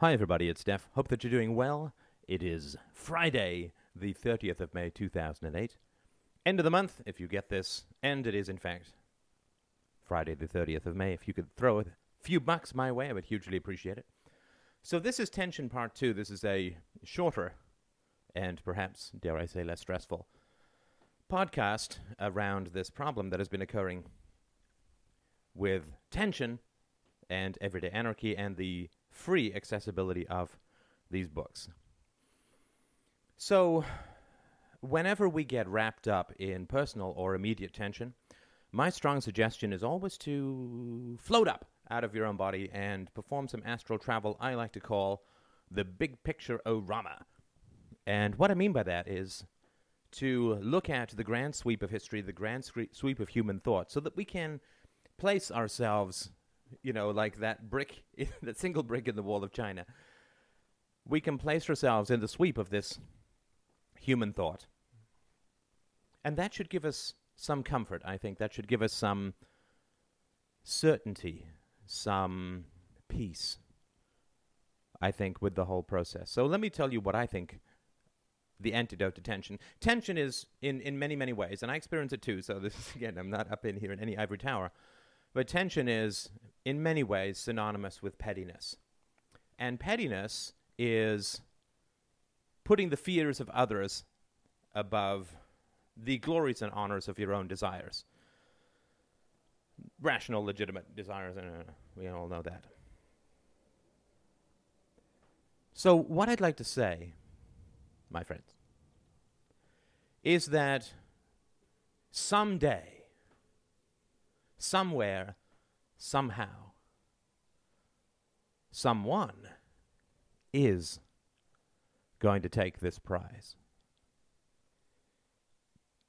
Hi, everybody. It's Steph. Hope that you're doing well. It is Friday, the 30th of May, 2008. End of the month, if you get this. And it is, in fact, Friday, the 30th of May. If you could throw a few bucks my way, I would hugely appreciate it. So, this is Tension Part 2. This is a shorter and perhaps, dare I say, less stressful podcast around this problem that has been occurring with tension and everyday anarchy and the free accessibility of these books. So, whenever we get wrapped up in personal or immediate tension, my strong suggestion is always to float up out of your own body and perform some astral travel I like to call the big picture orama. And what I mean by that is to look at the grand sweep of history, the grand sweep of human thought, so that we can place ourselves you know, like that brick, that single brick in the wall of China, we can place ourselves in the sweep of this human thought. And that should give us some comfort, I think. That should give us some certainty, some peace, I think, with the whole process. So let me tell you what I think the antidote to tension. Tension is in, in many, many ways, and I experience it too. So this is, again, I'm not up in here in any ivory tower. But tension is, in many ways, synonymous with pettiness. And pettiness is putting the fears of others above the glories and honors of your own desires. Rational, legitimate desires, and uh, we all know that. So, what I'd like to say, my friends, is that someday somewhere, somehow, someone is going to take this prize.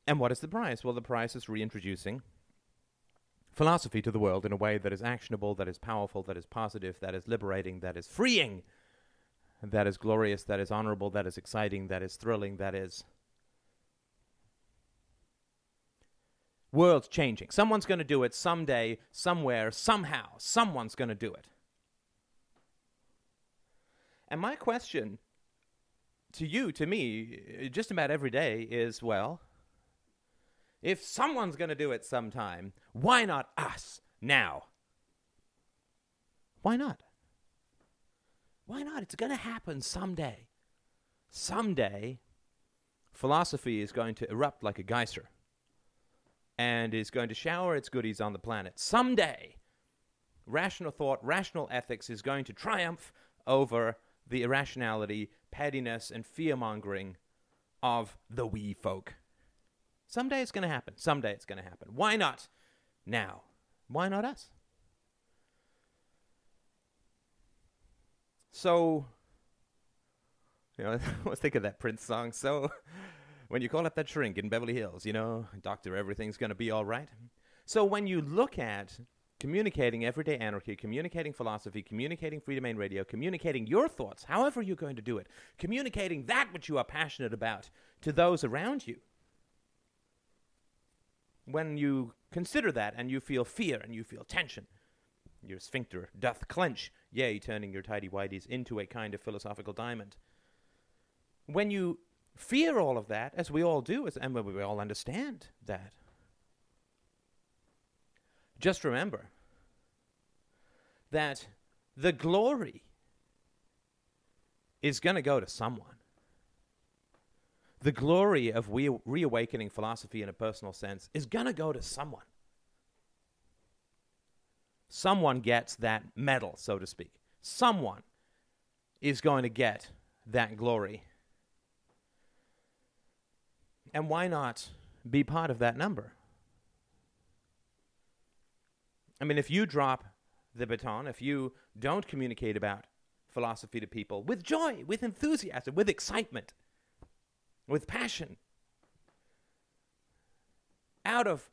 And what is the prize? Well, the prize is reintroducing philosophy to the world in a way that is actionable, that is powerful, that is positive, that is liberating, that is freeing, that is glorious, that is honorable, that is exciting, that is thrilling, that is world's changing. Someone's going to do it someday, somewhere, somehow. Someone's going to do it. And my question to you, to me, uh, just about every day is well, if someone's going to do it sometime, why not us now? Why not? Why not? It's going to happen someday. Someday, philosophy is going to erupt like a geyser and is going to shower its goodies on the planet. Someday, rational thought, rational ethics is going to triumph over the irrationality, pettiness, and fear mongering of the wee folk. Someday it's going to happen. Someday it's going to happen. Why not now? Why not us? So, you know, I was thinking of that Prince song. So, when you call up that shrink in Beverly Hills, you know, doctor, everything's going to be all right. So when you look at communicating everyday anarchy, communicating philosophy, communicating Freedomain Radio, communicating your thoughts, however you're going to do it, communicating that which you are passionate about to those around you. When you consider that and you feel fear and you feel tension, your sphincter doth clench, yea, turning your tidy whities into a kind of philosophical diamond. When you fear all of that, as we all do, as, and we all understand that. Just remember that the glory is going to go to someone. The glory of re- reawakening philosophy in a personal sense is going to go to someone. Someone gets that medal, so to speak. Someone is going to get that glory and why not be part of that number? I mean, if you drop the baton, if you don't communicate about philosophy to people with joy, with enthusiasm, with excitement, with passion, out of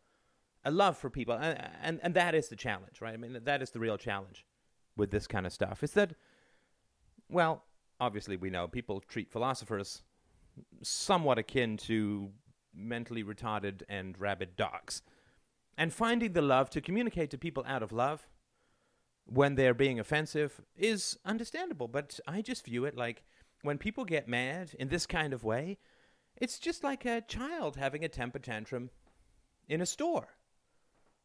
a love for people, and, and, and that is the challenge, right? I mean, that is the real challenge with this kind of stuff. Is that, well, obviously we know people treat philosophers somewhat akin to mentally retarded and rabid dogs. And finding the love to communicate to people out of love, when they're being offensive is understandable. But I just view it like when people get mad in this kind of way, it's just like a child having a temper tantrum in a store.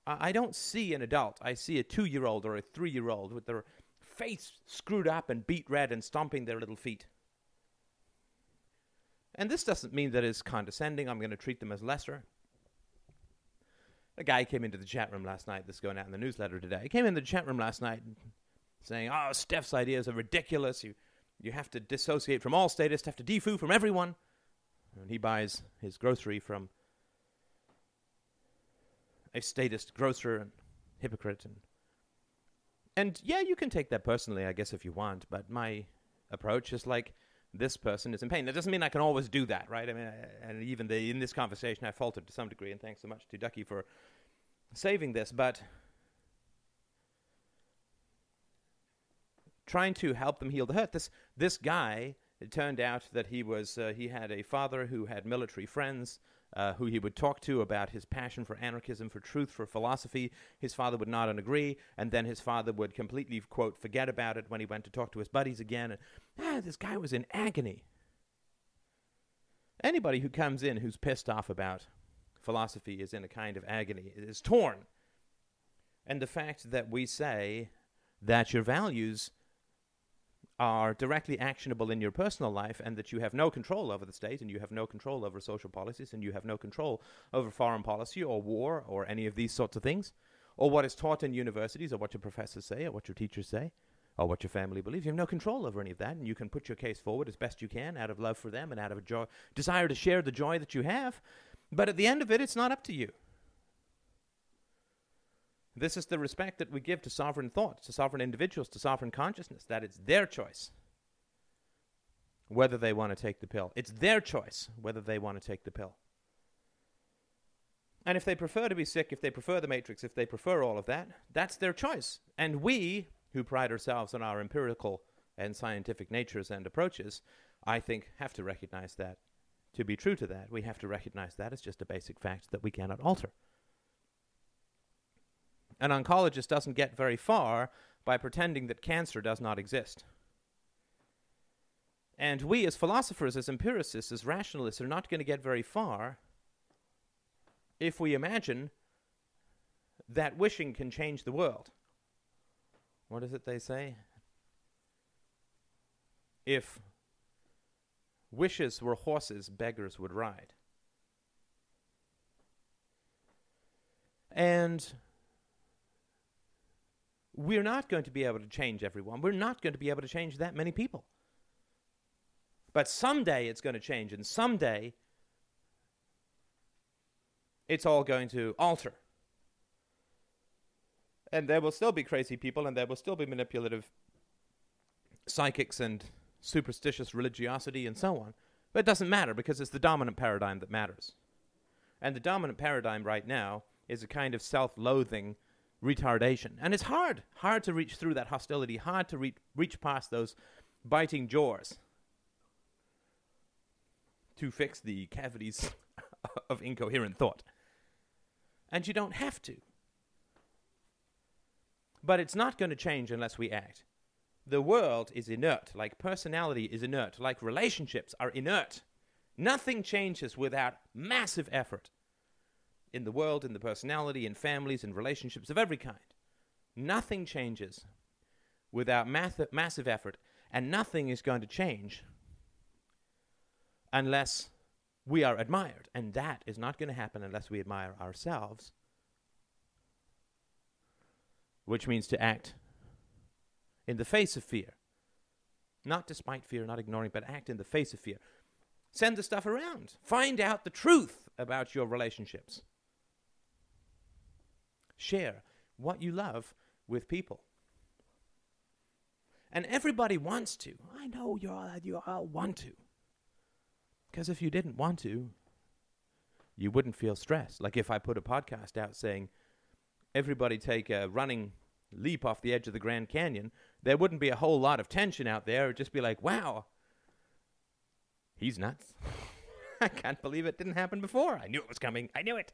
I don't see an adult. I see a two year old or a three year old with their face screwed up and beet red and stomping their little feet. And this doesn't mean that it's condescending. I'm going to treat them as lesser. A guy came into the chat room last night. This is going out in the newsletter today. He came into the chat room last night saying, "Oh, Steph's ideas are ridiculous. You, you have to dissociate from all statists. Have to defoo from everyone." And he buys his grocery from a statist grocer and hypocrite and and yeah, you can take that personally, I guess, if you want. But my approach is like this person is in pain. That doesn't mean I can always do that, right? I mean, I, and even the, in this conversation, I faltered to some degree, and thanks so much to Ducky for saving this. But trying to help them heal the hurt. This this guy. It turned out that he was uh, he had a father who had military friends uh, who he would talk to about his passion for anarchism, for truth, for philosophy. His father would nod and agree, and then his father would completely, quote, forget about it when he went to talk to his buddies again. And, ah, this guy was in agony. Anybody who comes in who's pissed off about philosophy is in a kind of agony, is torn. And the fact that we say that your values are directly actionable in your personal life and that you have no control over the state and you have no control over social policies and you have no control over foreign policy or war or any of these sorts of things or what is taught in universities or what your professors say or what your teachers say or what your family believes. You have no control over any of that and you can put your case forward as best you can out of love for them and out of a desire to share the joy that you have. But at the end of it, it's not up to you. This is the respect that we give to sovereign thought, to sovereign individuals, to sovereign consciousness, that it's their choice whether they want to take the pill. It's their choice whether they want to take the pill. And if they prefer to be sick, if they prefer the matrix, if they prefer all of that, that's their choice. And we, who pride ourselves on our empirical and scientific natures and approaches, I think have to recognize that. To be true to that, we have to recognize that as just a basic fact that we cannot alter. An oncologist doesn't get very far by pretending that cancer does not exist. And we, as philosophers, as empiricists, as rationalists, are not going to get very far if we imagine that wishing can change the world. What is it they say? If wishes were horses, beggars would ride. And we're not going to be able to change everyone. We're not going to be able to change that many people. But someday it's going to change, and someday it's all going to alter. And there will still be crazy people, and there will still be manipulative psychics and superstitious religiosity and so on. But it doesn't matter because it's the dominant paradigm that matters. And the dominant paradigm right now is a kind of self loathing retardation. And it's hard, hard to reach through that hostility, hard to re- reach past those biting jaws to fix the cavities of incoherent thought. And you don't have to. But it's not going to change unless we act. The world is inert, like personality is inert, like relationships are inert. Nothing changes without massive effort in the world, in the personality, in families, in relationships of every kind. Nothing changes without math- massive effort, and nothing is going to change unless we are admired. And that is not going to happen unless we admire ourselves, which means to act in the face of fear. Not despite fear, not ignoring, but act in the face of fear. Send the stuff around. Find out the truth about your relationships. Share what you love with people. And everybody wants to. I know you all, you all want to. Because if you didn't want to, you wouldn't feel stressed. Like if I put a podcast out saying, everybody take a running leap off the edge of the Grand Canyon, there wouldn't be a whole lot of tension out there. It would just be like, wow, he's nuts. I can't believe it didn't happen before. I knew it was coming. I knew it.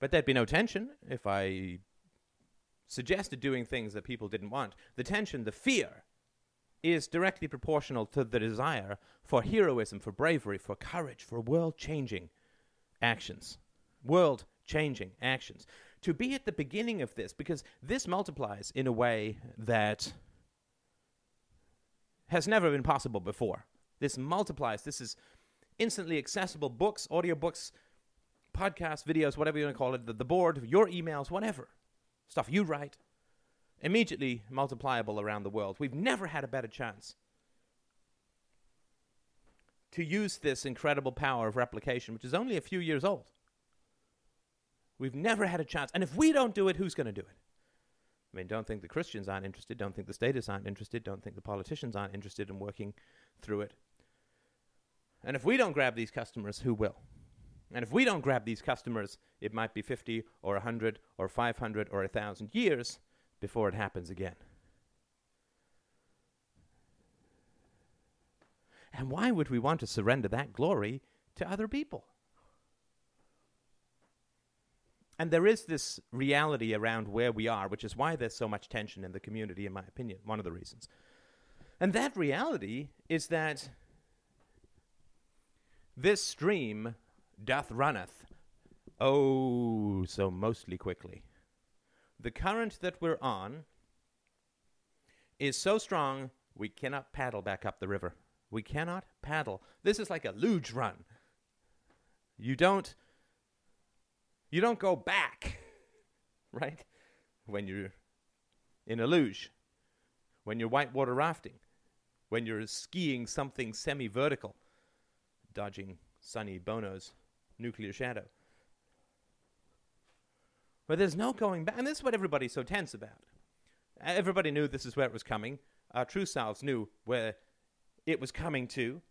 But there'd be no tension if I suggested doing things that people didn't want. The tension, the fear, is directly proportional to the desire for heroism, for bravery, for courage, for world changing actions. World changing actions. To be at the beginning of this, because this multiplies in a way that has never been possible before. This multiplies. This is instantly accessible books, audiobooks, podcasts, videos, whatever you want to call it, the, the board, your emails, whatever. Stuff you write, immediately multipliable around the world. We've never had a better chance to use this incredible power of replication, which is only a few years old. We've never had a chance. And if we don't do it, who's going to do it? I mean, don't think the Christians aren't interested. Don't think the statists aren't interested. Don't think the politicians aren't interested in working through it. And if we don't grab these customers, who will? And if we don't grab these customers, it might be 50 or 100 or 500 or 1,000 years before it happens again. And why would we want to surrender that glory to other people? And there is this reality around where we are, which is why there's so much tension in the community, in my opinion, one of the reasons. And that reality is that this stream doth runneth, oh, so mostly quickly. The current that we're on is so strong we cannot paddle back up the river. We cannot paddle. This is like a luge run. You don't you don't go back, right? When you're in a luge, when you're whitewater rafting, when you're skiing something semi vertical, dodging Sonny Bono's nuclear shadow. But there's no going back. And this is what everybody's so tense about. Everybody knew this is where it was coming. Uh, Our true selves knew where it was coming to.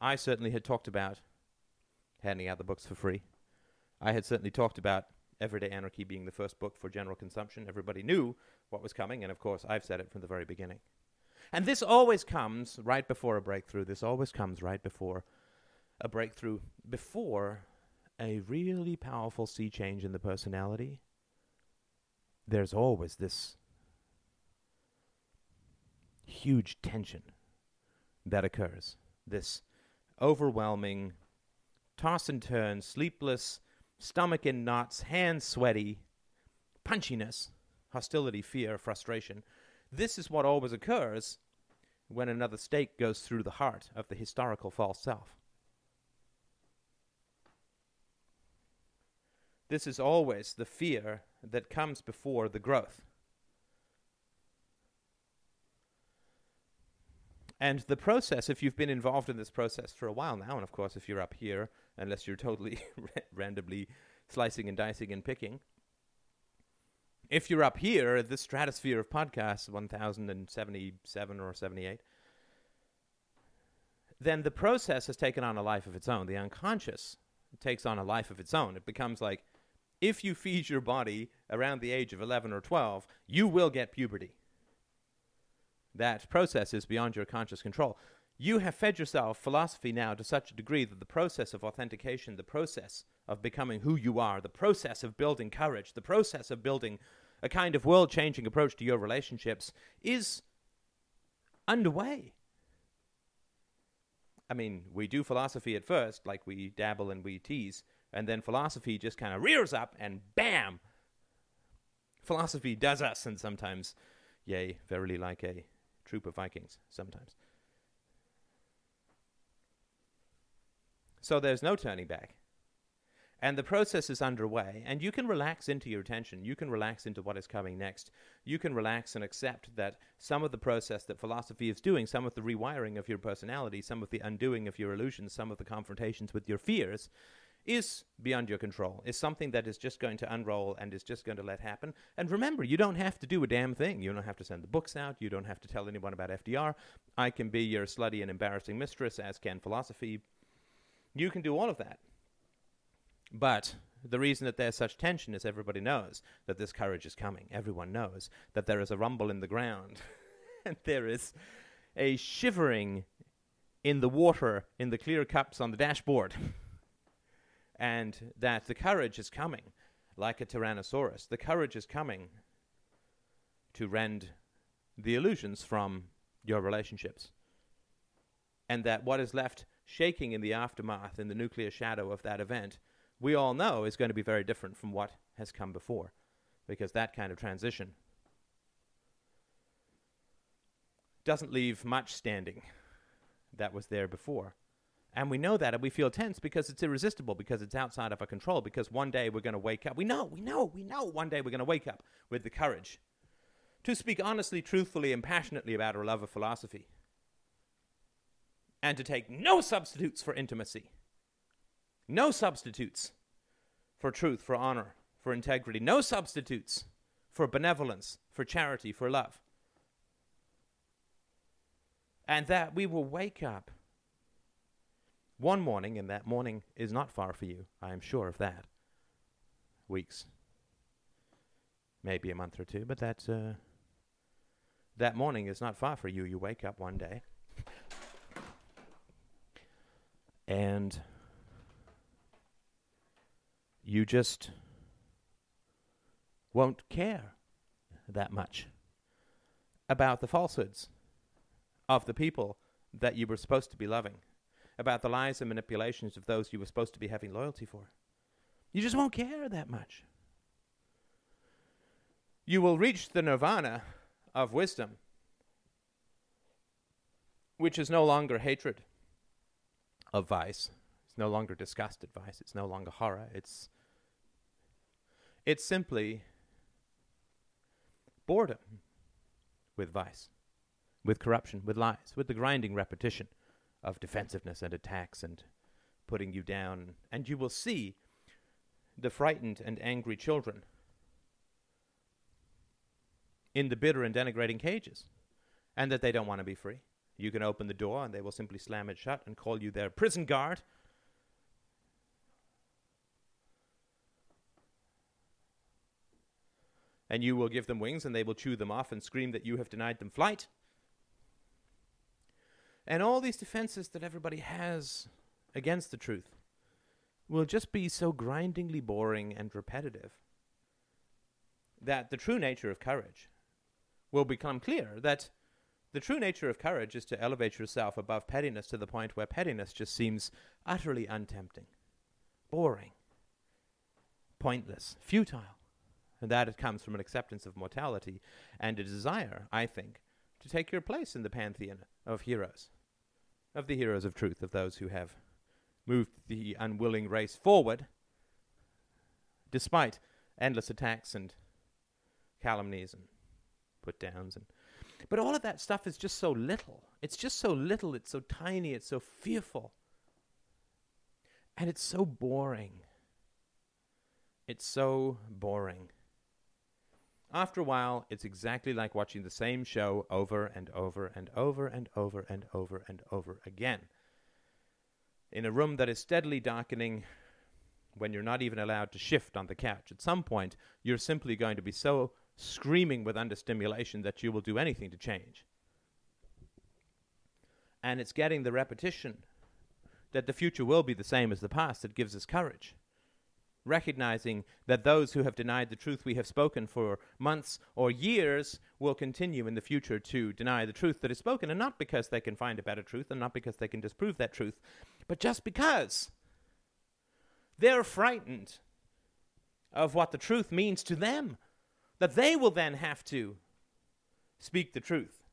I certainly had talked about handing out the books for free. I had certainly talked about Everyday Anarchy being the first book for general consumption. Everybody knew what was coming, and of course, I've said it from the very beginning. And this always comes right before a breakthrough. This always comes right before a breakthrough, before a really powerful sea change in the personality. There's always this huge tension that occurs. This overwhelming toss and turn, sleepless, stomach in knots, hands sweaty, punchiness, hostility, fear, frustration. This is what always occurs when another stake goes through the heart of the historical false self. This is always the fear that comes before the growth. And the process, if you've been involved in this process for a while now, and of course, if you're up here, unless you're totally randomly slicing and dicing and picking, if you're up here, the stratosphere of podcasts, 1077 or 78, then the process has taken on a life of its own. The unconscious takes on a life of its own. It becomes like if you feed your body around the age of 11 or 12, you will get puberty that process is beyond your conscious control. You have fed yourself philosophy now to such a degree that the process of authentication, the process of becoming who you are, the process of building courage, the process of building a kind of world changing approach to your relationships is underway. I mean, we do philosophy at first, like we dabble and we tease, and then philosophy just kind of rears up and bam! Philosophy does us, and sometimes, yea, verily like a troop of Vikings sometimes. So there's no turning back. And the process is underway, and you can relax into your attention. You can relax into what is coming next. You can relax and accept that some of the process that philosophy is doing, some of the rewiring of your personality, some of the undoing of your illusions, some of the confrontations with your fears, is beyond your control, is something that is just going to unroll and is just going to let happen. And remember, you don't have to do a damn thing. You don't have to send the books out. You don't have to tell anyone about FDR. I can be your slutty and embarrassing mistress, as can philosophy. You can do all of that. But the reason that there's such tension is everybody knows that this courage is coming. Everyone knows that there is a rumble in the ground, and there is a shivering in the water in the clear cups on the dashboard. and that the courage is coming, like a Tyrannosaurus. The courage is coming to rend the illusions from your relationships. And that what is left shaking in the aftermath, in the nuclear shadow of that event, we all know is going to be very different from what has come before. Because that kind of transition doesn't leave much standing that was there before. And we know that, and we feel tense because it's irresistible, because it's outside of our control, because one day we're going to wake up. We know, we know, we know one day we're going to wake up with the courage to speak honestly, truthfully, and passionately about our love of philosophy, and to take no substitutes for intimacy, no substitutes for truth, for honor, for integrity, no substitutes for benevolence, for charity, for love. And that we will wake up one morning, and that morning is not far for you. I am sure of that. Weeks, maybe a month or two, but that's uh, that morning is not far for you. You wake up one day, and you just won't care that much about the falsehoods of the people that you were supposed to be loving about the lies and manipulations of those you were supposed to be having loyalty for. You just won't care that much. You will reach the nirvana of wisdom, which is no longer hatred of vice. It's no longer disgust at vice. It's no longer horror. It's it's simply boredom with vice, with corruption, with lies, with the grinding repetition of defensiveness and attacks and putting you down. And you will see the frightened and angry children in the bitter and denigrating cages, and that they don't want to be free. You can open the door and they will simply slam it shut and call you their prison guard. And you will give them wings and they will chew them off and scream that you have denied them flight. And all these defenses that everybody has against the truth will just be so grindingly boring and repetitive that the true nature of courage will become clear. That the true nature of courage is to elevate yourself above pettiness to the point where pettiness just seems utterly untempting, boring, pointless, futile. And that it comes from an acceptance of mortality and a desire, I think, to take your place in the pantheon of heroes of the heroes of truth, of those who have moved the unwilling race forward despite endless attacks and calumnies and put downs and but all of that stuff is just so little. It's just so little. It's so tiny. It's so fearful. And it's so boring. It's so boring after a while, it's exactly like watching the same show over and over and over and over and over and over again. In a room that is steadily darkening when you're not even allowed to shift on the couch. At some point, you're simply going to be so screaming with understimulation that you will do anything to change. And it's getting the repetition that the future will be the same as the past that gives us courage recognizing that those who have denied the truth we have spoken for months or years will continue in the future to deny the truth that is spoken, and not because they can find a better truth and not because they can disprove that truth, but just because they're frightened of what the truth means to them, that they will then have to speak the truth.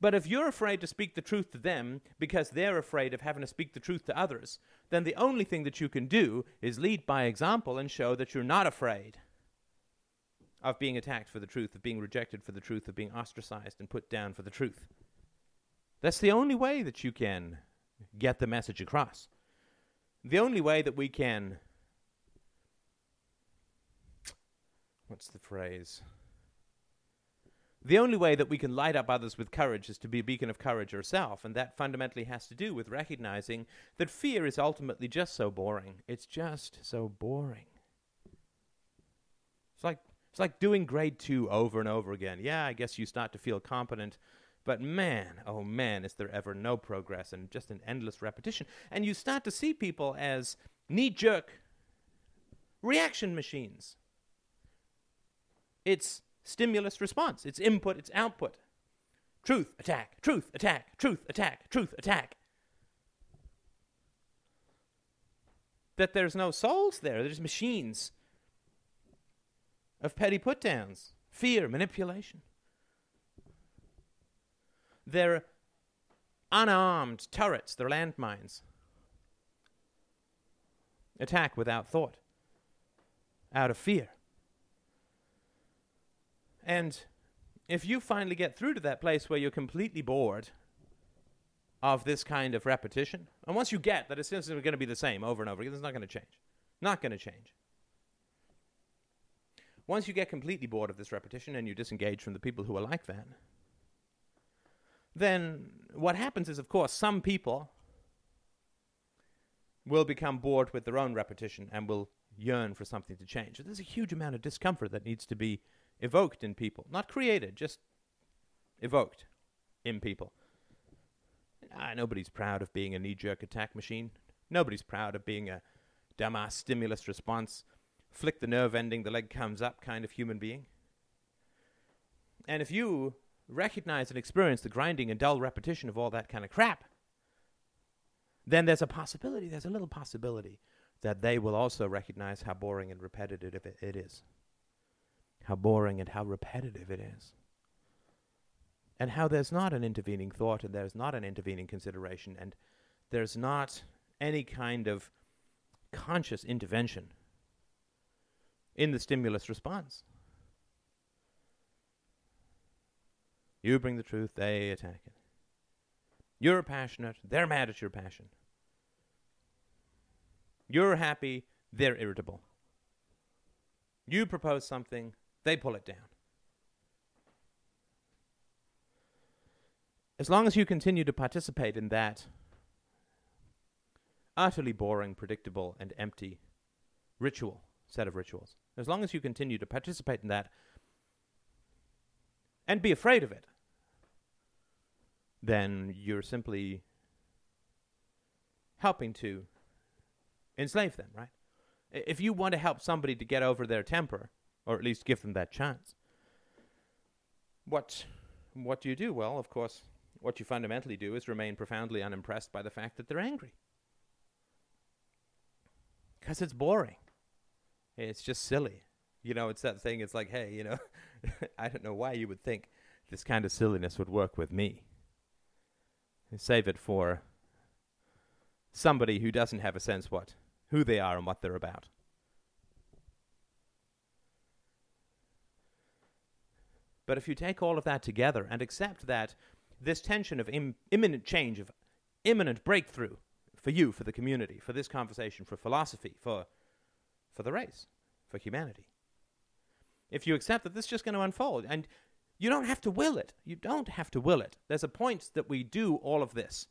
But if you're afraid to speak the truth to them because they're afraid of having to speak the truth to others, then the only thing that you can do is lead by example and show that you're not afraid of being attacked for the truth, of being rejected for the truth, of being ostracized and put down for the truth. That's the only way that you can get the message across. The only way that we can. What's the phrase? The only way that we can light up others with courage is to be a beacon of courage ourselves, and that fundamentally has to do with recognizing that fear is ultimately just so boring. It's just so boring. It's like it's like doing grade 2 over and over again. Yeah, I guess you start to feel competent, but man, oh man, is there ever no progress and just an endless repetition. And you start to see people as knee jerk reaction machines. It's stimulus response, it's input, it's output. Truth, attack, truth, attack, truth, attack, truth, attack. That there's no souls there, there's machines of petty put downs, fear, manipulation. They're unarmed turrets, they're landmines. Attack without thought, out of fear. And if you finally get through to that place where you're completely bored of this kind of repetition, and once you get that it's simply going to be the same over and over again, it's not going to change. Not going to change. Once you get completely bored of this repetition and you disengage from the people who are like that, then what happens is, of course, some people will become bored with their own repetition and will yearn for something to change. There's a huge amount of discomfort that needs to be evoked in people. Not created, just evoked in people. Ah, nobody's proud of being a knee jerk attack machine. Nobody's proud of being a dumbass stimulus response, flick the nerve ending, the leg comes up kind of human being. And if you recognize and experience the grinding and dull repetition of all that kind of crap, then there's a possibility, there's a little possibility that they will also recognize how boring and repetitive it, it is how boring and how repetitive it is. And how there's not an intervening thought and there's not an intervening consideration and there's not any kind of conscious intervention in the stimulus response. You bring the truth, they attack it. You're passionate, they're mad at your passion. You're happy, they're irritable. You propose something, they pull it down. As long as you continue to participate in that utterly boring, predictable, and empty ritual set of rituals, as long as you continue to participate in that and be afraid of it, then you're simply helping to enslave them, right? If you want to help somebody to get over their temper, or at least give them that chance. What what do you do? Well, of course, what you fundamentally do is remain profoundly unimpressed by the fact that they're angry. Because it's boring. It's just silly. You know, it's that thing, it's like, hey, you know, I don't know why you would think this kind of silliness would work with me. Save it for somebody who doesn't have a sense what who they are and what they're about. But if you take all of that together and accept that this tension of Im- imminent change, of imminent breakthrough for you, for the community, for this conversation, for philosophy, for, for the race, for humanity, if you accept that this is just going to unfold, and you don't have to will it, you don't have to will it. There's a point that we do all of this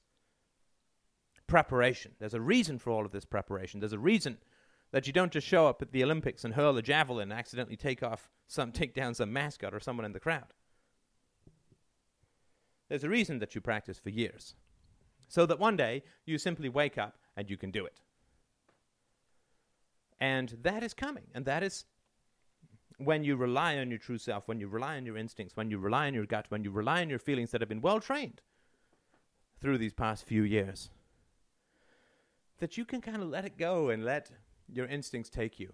preparation. There's a reason for all of this preparation. There's a reason that you don't just show up at the Olympics and hurl a javelin and accidentally take off some take down some mascot or someone in the crowd. There's a reason that you practice for years. So that one day you simply wake up and you can do it. And that is coming. And that is when you rely on your true self, when you rely on your instincts, when you rely on your gut, when you rely on your feelings that have been well trained through these past few years, that you can kind of let it go and let your instincts take you.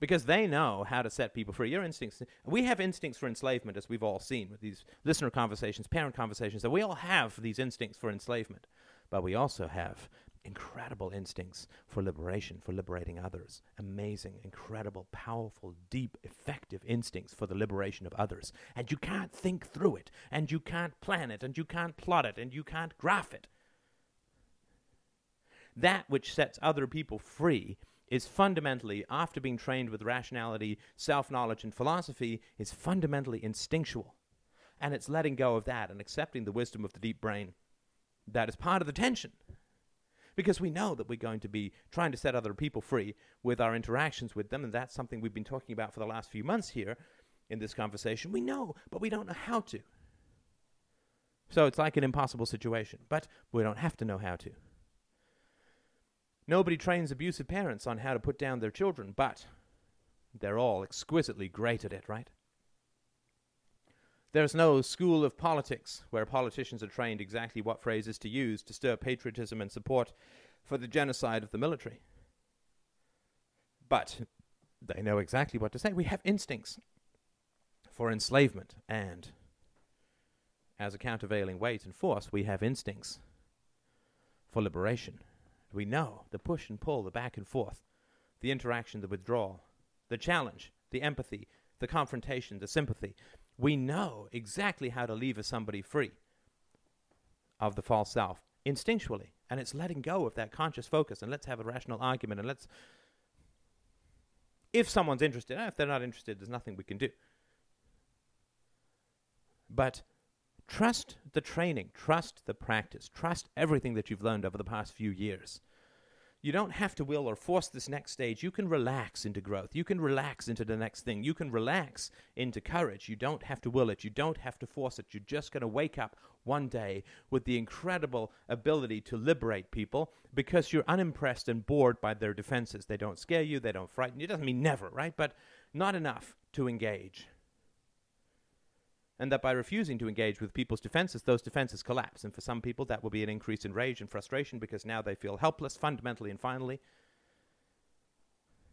Because they know how to set people free. Your instincts, we have instincts for enslavement, as we've all seen with these listener conversations, parent conversations, that we all have these instincts for enslavement. But we also have incredible instincts for liberation, for liberating others. Amazing, incredible, powerful, deep, effective instincts for the liberation of others. And you can't think through it, and you can't plan it, and you can't plot it, and you can't graph it that which sets other people free is fundamentally, after being trained with rationality, self knowledge, and philosophy, is fundamentally instinctual. And it's letting go of that and accepting the wisdom of the deep brain that is part of the tension. Because we know that we're going to be trying to set other people free with our interactions with them, and that's something we've been talking about for the last few months here in this conversation. We know, but we don't know how to. So it's like an impossible situation, but we don't have to know how to. Nobody trains abusive parents on how to put down their children, but they're all exquisitely great at it, right? There's no school of politics where politicians are trained exactly what phrases to use to stir patriotism and support for the genocide of the military. But they know exactly what to say. We have instincts for enslavement, and as a countervailing weight and force, we have instincts for liberation. We know the push and pull, the back and forth, the interaction, the withdrawal, the challenge, the empathy, the confrontation, the sympathy. We know exactly how to lever somebody free of the false self instinctually. And it's letting go of that conscious focus and let's have a rational argument and let's. If someone's interested, eh, if they're not interested, there's nothing we can do. But trust the training, trust the practice, trust everything that you've learned over the past few years. You don't have to will or force this next stage. You can relax into growth. You can relax into the next thing. You can relax into courage. You don't have to will it. You don't have to force it. You're just going to wake up one day with the incredible ability to liberate people because you're unimpressed and bored by their defenses. They don't scare you, they don't frighten you. It doesn't mean never, right? But not enough to engage and that by refusing to engage with people's defenses, those defenses collapse. And for some people, that will be an increase in rage and frustration because now they feel helpless fundamentally and finally.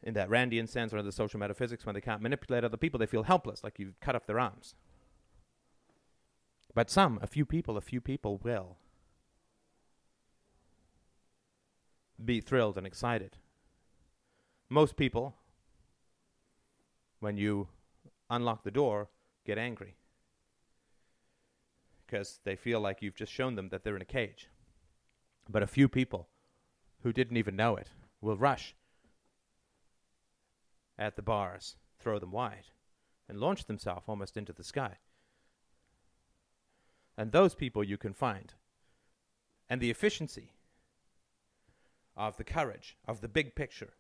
In that Randian sense, or in the social metaphysics, when they can't manipulate other people, they feel helpless, like you've cut off their arms. But some, a few people, a few people will be thrilled and excited. Most people, when you unlock the door, get angry because they feel like you've just shown them that they're in a cage. But a few people who didn't even know it will rush at the bars, throw them wide, and launch themselves almost into the sky. And those people you can find. And the efficiency of the courage, of the big picture,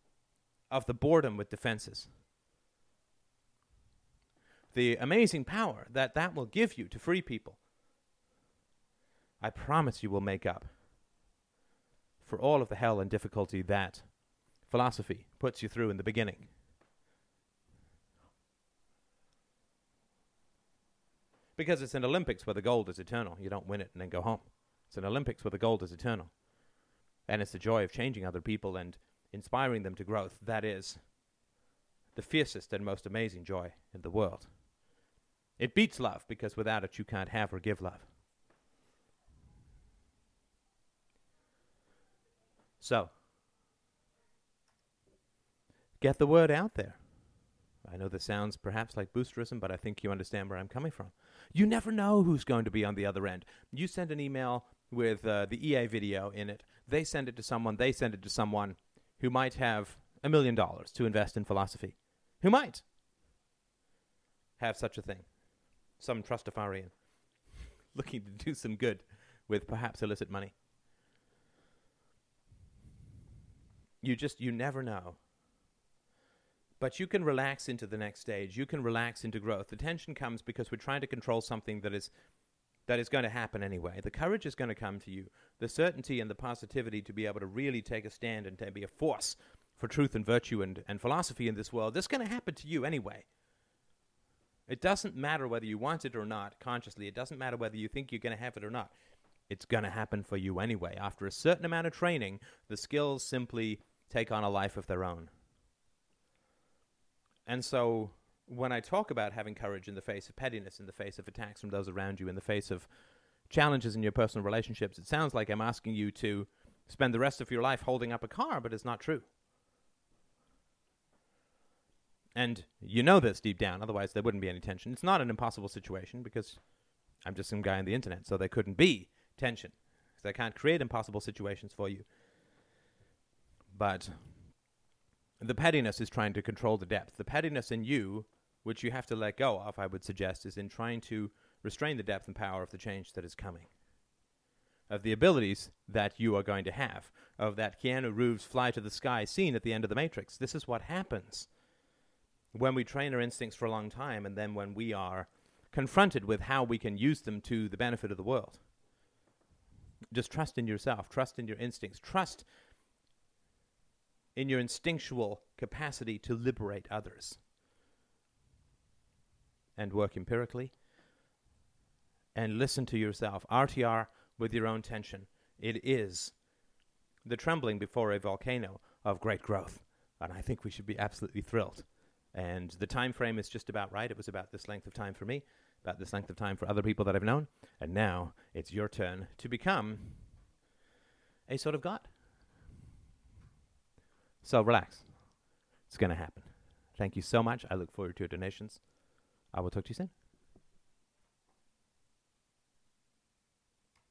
of the boredom with defenses. The amazing power that that will give you to free people I promise you will make up for all of the hell and difficulty that philosophy puts you through in the beginning. Because it's an Olympics where the gold is eternal. You don't win it and then go home. It's an Olympics where the gold is eternal. And it's the joy of changing other people and inspiring them to growth. That is the fiercest and most amazing joy in the world. It beats love because without it you can't have or give love. So, get the word out there. I know this sounds perhaps like boosterism, but I think you understand where I'm coming from. You never know who's going to be on the other end. You send an email with uh, the EA video in it, they send it to someone, they send it to someone who might have a million dollars to invest in philosophy. Who might have such a thing. Some trustafarian looking to do some good with perhaps illicit money. You just, you never know. But you can relax into the next stage. You can relax into growth. The tension comes because we're trying to control something that is that is going to happen anyway. The courage is going to come to you. The certainty and the positivity to be able to really take a stand and to be a force for truth and virtue and, and philosophy in this world. This is going to happen to you anyway. It doesn't matter whether you want it or not consciously. It doesn't matter whether you think you're going to have it or not. It's going to happen for you anyway. After a certain amount of training, the skills simply take on a life of their own. And so when I talk about having courage in the face of pettiness, in the face of attacks from those around you, in the face of challenges in your personal relationships, it sounds like I'm asking you to spend the rest of your life holding up a car, but it's not true. And you know this deep down, otherwise there wouldn't be any tension. It's not an impossible situation because I'm just some guy on the internet, so there couldn't be tension. I can't create impossible situations for you. But the pettiness is trying to control the depth. The pettiness in you, which you have to let go of, I would suggest, is in trying to restrain the depth and power of the change that is coming. Of the abilities that you are going to have, of that Keanu Reeves fly to the sky scene at the end of The Matrix. This is what happens when we train our instincts for a long time and then when we are confronted with how we can use them to the benefit of the world. Just trust in yourself, trust in your instincts, trust in your instinctual capacity to liberate others and work empirically and listen to yourself. RTR with your own tension. It is the trembling before a volcano of great growth. And I think we should be absolutely thrilled. And the time frame is just about right. It was about this length of time for me, about this length of time for other people that I've known. And now it's your turn to become a sort of God. So relax. It's going to happen. Thank you so much. I look forward to your donations. I will talk to you soon.